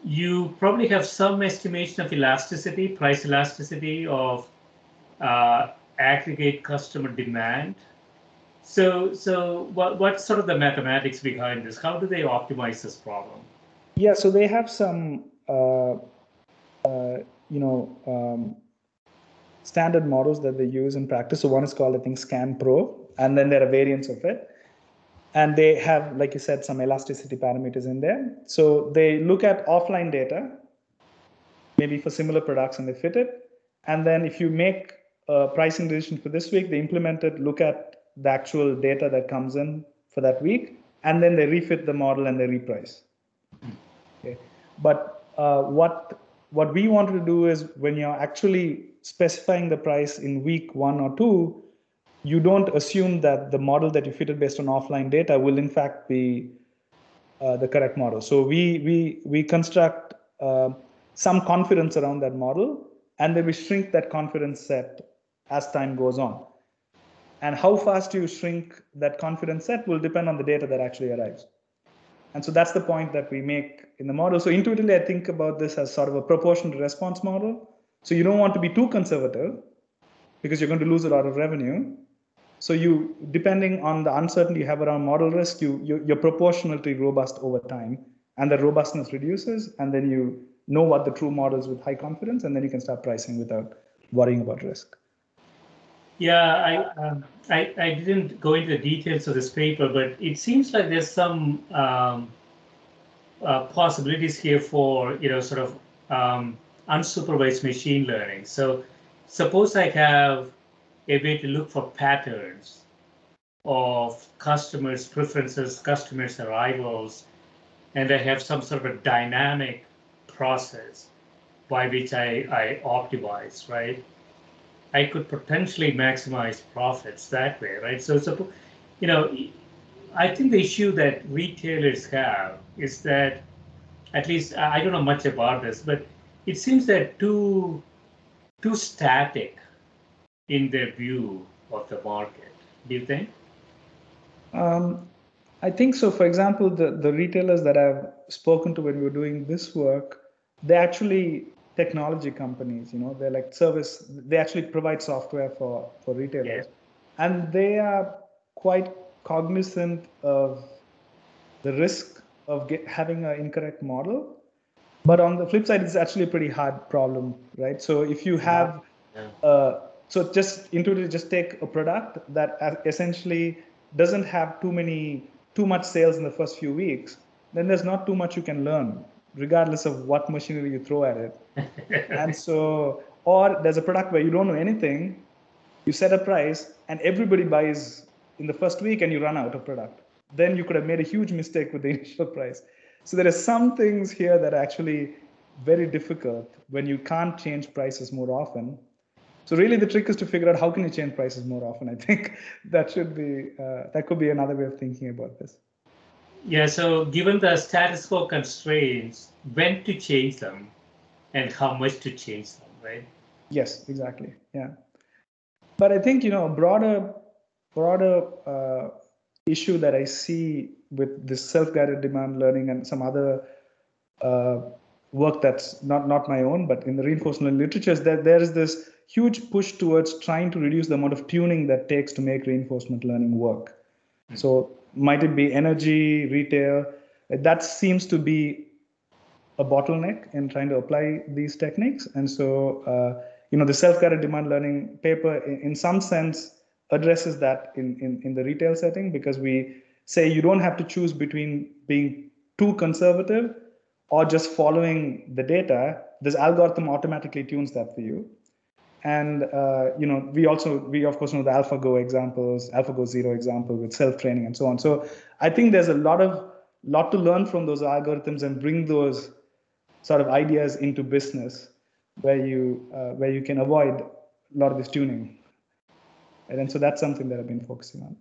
you probably have some estimation of elasticity, price elasticity of uh, aggregate customer demand. So, so what, what's sort of the mathematics behind this? How do they optimize this problem? Yeah, so they have some, uh, uh, you know, um, standard models that they use in practice. So one is called, I think, Scan Pro, and then there are variants of it. And they have, like you said, some elasticity parameters in there. So they look at offline data, maybe for similar products, and they fit it. And then if you make a pricing decision for this week, they implement it, look at the actual data that comes in for that week, and then they refit the model and they reprice. Okay. But uh, what what we wanted to do is when you're actually specifying the price in week one or two, you don't assume that the model that you fitted based on offline data will in fact be uh, the correct model. So we we we construct uh, some confidence around that model, and then we shrink that confidence set as time goes on. And how fast you shrink that confidence set will depend on the data that actually arrives. And so that's the point that we make in the model. So intuitively, I think about this as sort of a proportional response model. So you don't want to be too conservative because you're going to lose a lot of revenue. So you, depending on the uncertainty you have around model risk, you, you you're proportionally robust over time, and the robustness reduces, and then you know what the true model is with high confidence, and then you can start pricing without worrying about risk. Yeah, I, um, I, I didn't go into the details of this paper, but it seems like there's some um, uh, possibilities here for you know sort of um, unsupervised machine learning. So suppose I have a way to look for patterns of customers' preferences, customers' arrivals, and I have some sort of a dynamic process by which I, I optimize, right? I could potentially maximize profits that way, right? So, so you know, I think the issue that retailers have is that, at least I don't know much about this, but it seems they're too too static in their view of the market. Do you think? Um, I think so. For example, the, the retailers that I've spoken to when we were doing this work, they actually technology companies you know they're like service they actually provide software for for retailers yeah. and they are quite cognizant of the risk of get, having an incorrect model but on the flip side it's actually a pretty hard problem right so if you have yeah. uh, so just intuitively just take a product that essentially doesn't have too many too much sales in the first few weeks then there's not too much you can learn regardless of what machinery you throw at it. and so, or there's a product where you don't know anything, you set a price, and everybody buys in the first week, and you run out of product. Then you could have made a huge mistake with the initial price. So there are some things here that are actually very difficult when you can't change prices more often. So really, the trick is to figure out how can you change prices more often. I think that should be uh, that could be another way of thinking about this. Yeah, so given the status quo constraints, when to change them and how much to change them, right? Yes, exactly. Yeah. But I think, you know, broader, broader uh, issue that I see with this self-guided demand learning and some other uh, work that's not, not my own, but in the reinforcement literature is that there is this huge push towards trying to reduce the amount of tuning that takes to make reinforcement learning work. Mm-hmm. So might it be energy, retail? That seems to be a bottleneck in trying to apply these techniques. And so, uh, you know, the self-guided demand learning paper, in, in some sense, addresses that in, in, in the retail setting because we say you don't have to choose between being too conservative or just following the data. This algorithm automatically tunes that for you. And uh, you know, we also we of course know the AlphaGo examples, AlphaGo Zero example with self-training and so on. So I think there's a lot of lot to learn from those algorithms and bring those sort of ideas into business where you uh, where you can avoid a lot of this tuning. And so that's something that I've been focusing on.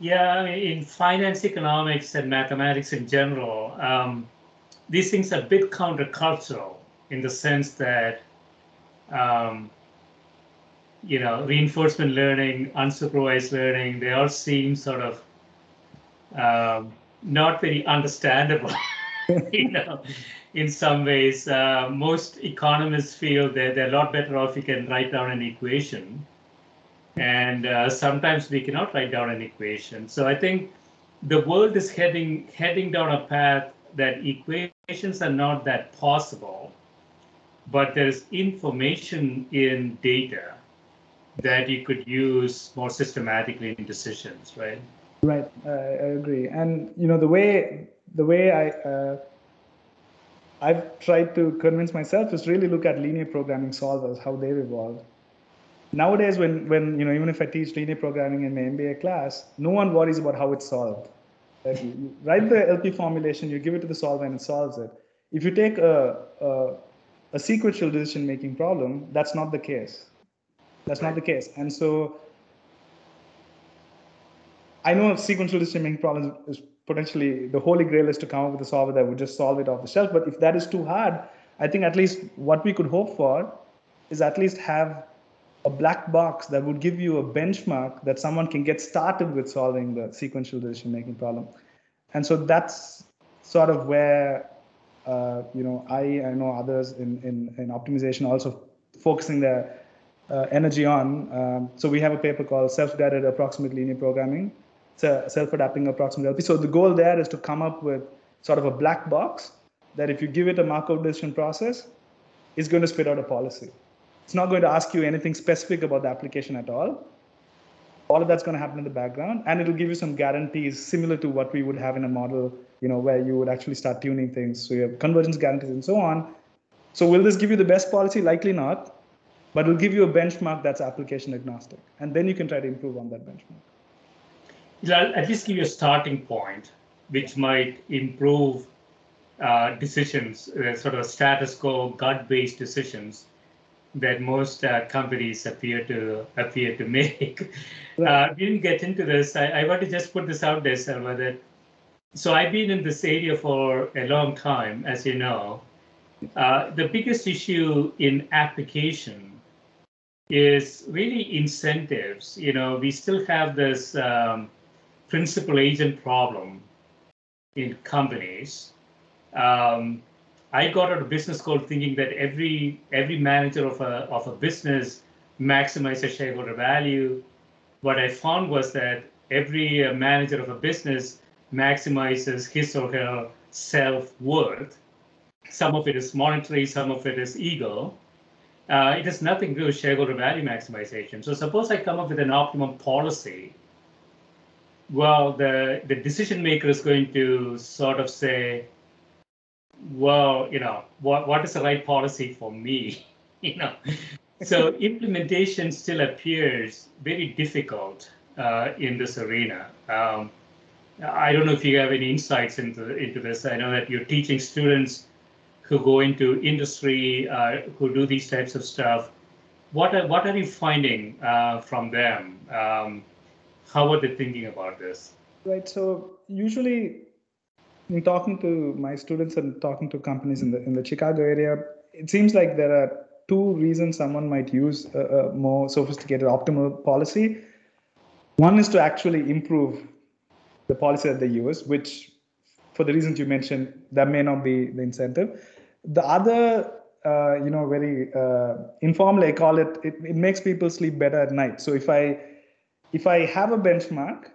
Yeah, I mean, in finance, economics, and mathematics in general, um, these things are a bit countercultural in the sense that, um, you know, reinforcement learning, unsupervised learning, they all seem sort of um, not very understandable. you know, in some ways, uh, most economists feel that they're a lot better off if you can write down an equation and uh, sometimes we cannot write down an equation. So I think the world is heading heading down a path that equations are not that possible, but there's information in data that you could use more systematically in decisions, right? Right, uh, I agree. And you know the way the way I uh, I've tried to convince myself is really look at linear programming solvers, how they've evolved nowadays when when you know even if i teach linear programming in my mba class no one worries about how it's solved. Like you write the lp formulation you give it to the solver and it solves it. If you take a, a, a sequential decision making problem that's not the case. That's not the case. And so i know sequential decision making problems is potentially the holy grail is to come up with a solver that would just solve it off the shelf. But if that is too hard i think at least what we could hope for is at least have a black box that would give you a benchmark that someone can get started with solving the sequential decision making problem. And so that's sort of where uh, you know I I know others in in, in optimization also focusing their uh, energy on. Um, so we have a paper called self-guided approximate linear programming. It's a self-adapting approximate LP. So the goal there is to come up with sort of a black box that if you give it a Markov decision process, is going to spit out a policy. It's not going to ask you anything specific about the application at all. All of that's going to happen in the background, and it'll give you some guarantees similar to what we would have in a model, you know, where you would actually start tuning things. So you have convergence guarantees and so on. So will this give you the best policy? Likely not, but it'll give you a benchmark that's application agnostic, and then you can try to improve on that benchmark. I'll at least give you a starting point, which might improve uh, decisions, uh, sort of status quo, gut-based decisions that most uh, companies appear to appear to make. Uh, we didn't get into this. I, I, want to just put this out there, Selva, that so I've been in this area for a long time, as you know. Uh, the biggest issue in application is really incentives. You know, we still have this um, principal agent problem in companies. Um, I got out of business school thinking that every every manager of a of a business maximizes shareholder value. What I found was that every uh, manager of a business maximizes his or her self worth. Some of it is monetary, some of it is ego. Uh, it has nothing to do with shareholder value maximization. So suppose I come up with an optimum policy. Well, the, the decision maker is going to sort of say, well, you know, what, what is the right policy for me? you know, so implementation still appears very difficult uh, in this arena. Um, I don't know if you have any insights into into this. I know that you're teaching students who go into industry, uh, who do these types of stuff. What are what are you finding uh, from them? Um, how are they thinking about this? Right. So usually in talking to my students and talking to companies in the in the Chicago area, it seems like there are two reasons someone might use a, a more sophisticated optimal policy. One is to actually improve the policy that they use, which, for the reasons you mentioned, that may not be the incentive. The other uh, you know, very uh, informally, I call it, it, it makes people sleep better at night. So if I, if I have a benchmark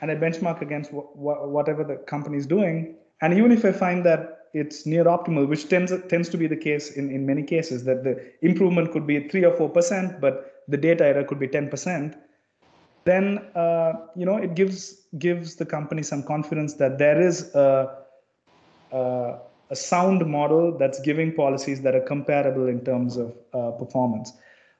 and I benchmark against wh- wh- whatever the company is doing, and even if I find that it's near optimal, which tends tends to be the case in, in many cases, that the improvement could be three or four percent, but the data error could be ten percent. Then uh, you know it gives gives the company some confidence that there is a, a, a sound model that's giving policies that are comparable in terms of uh, performance.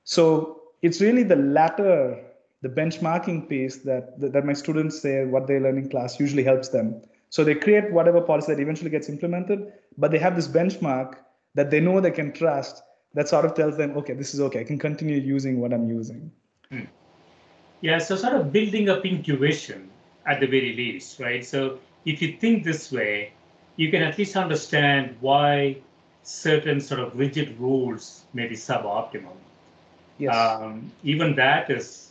So it's really the latter, the benchmarking piece that that my students say what they learn in class usually helps them so they create whatever policy that eventually gets implemented, but they have this benchmark that they know they can trust that sort of tells them, okay, this is okay. I can continue using what I'm using. Hmm. Yeah, so sort of building up intuition at the very least, right? So if you think this way, you can at least understand why certain sort of rigid rules may be suboptimal. Yes. Um, even that is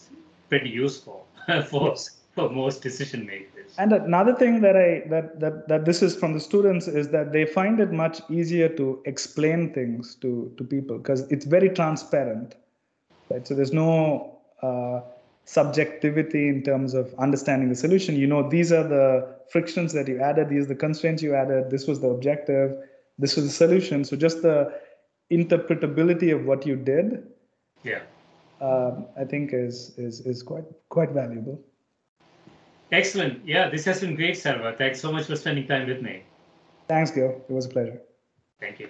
pretty useful for for most decision makers. And another thing that I that that that this is from the students is that they find it much easier to explain things to to people because it's very transparent, right? So there's no uh, subjectivity in terms of understanding the solution. You know, these are the frictions that you added, these are the constraints you added. This was the objective. This was the solution. So just the interpretability of what you did. Yeah. Um, I think is is is quite quite valuable. Excellent. Yeah, this has been great, Selva. Thanks so much for spending time with me. Thanks, Gil. It was a pleasure. Thank you.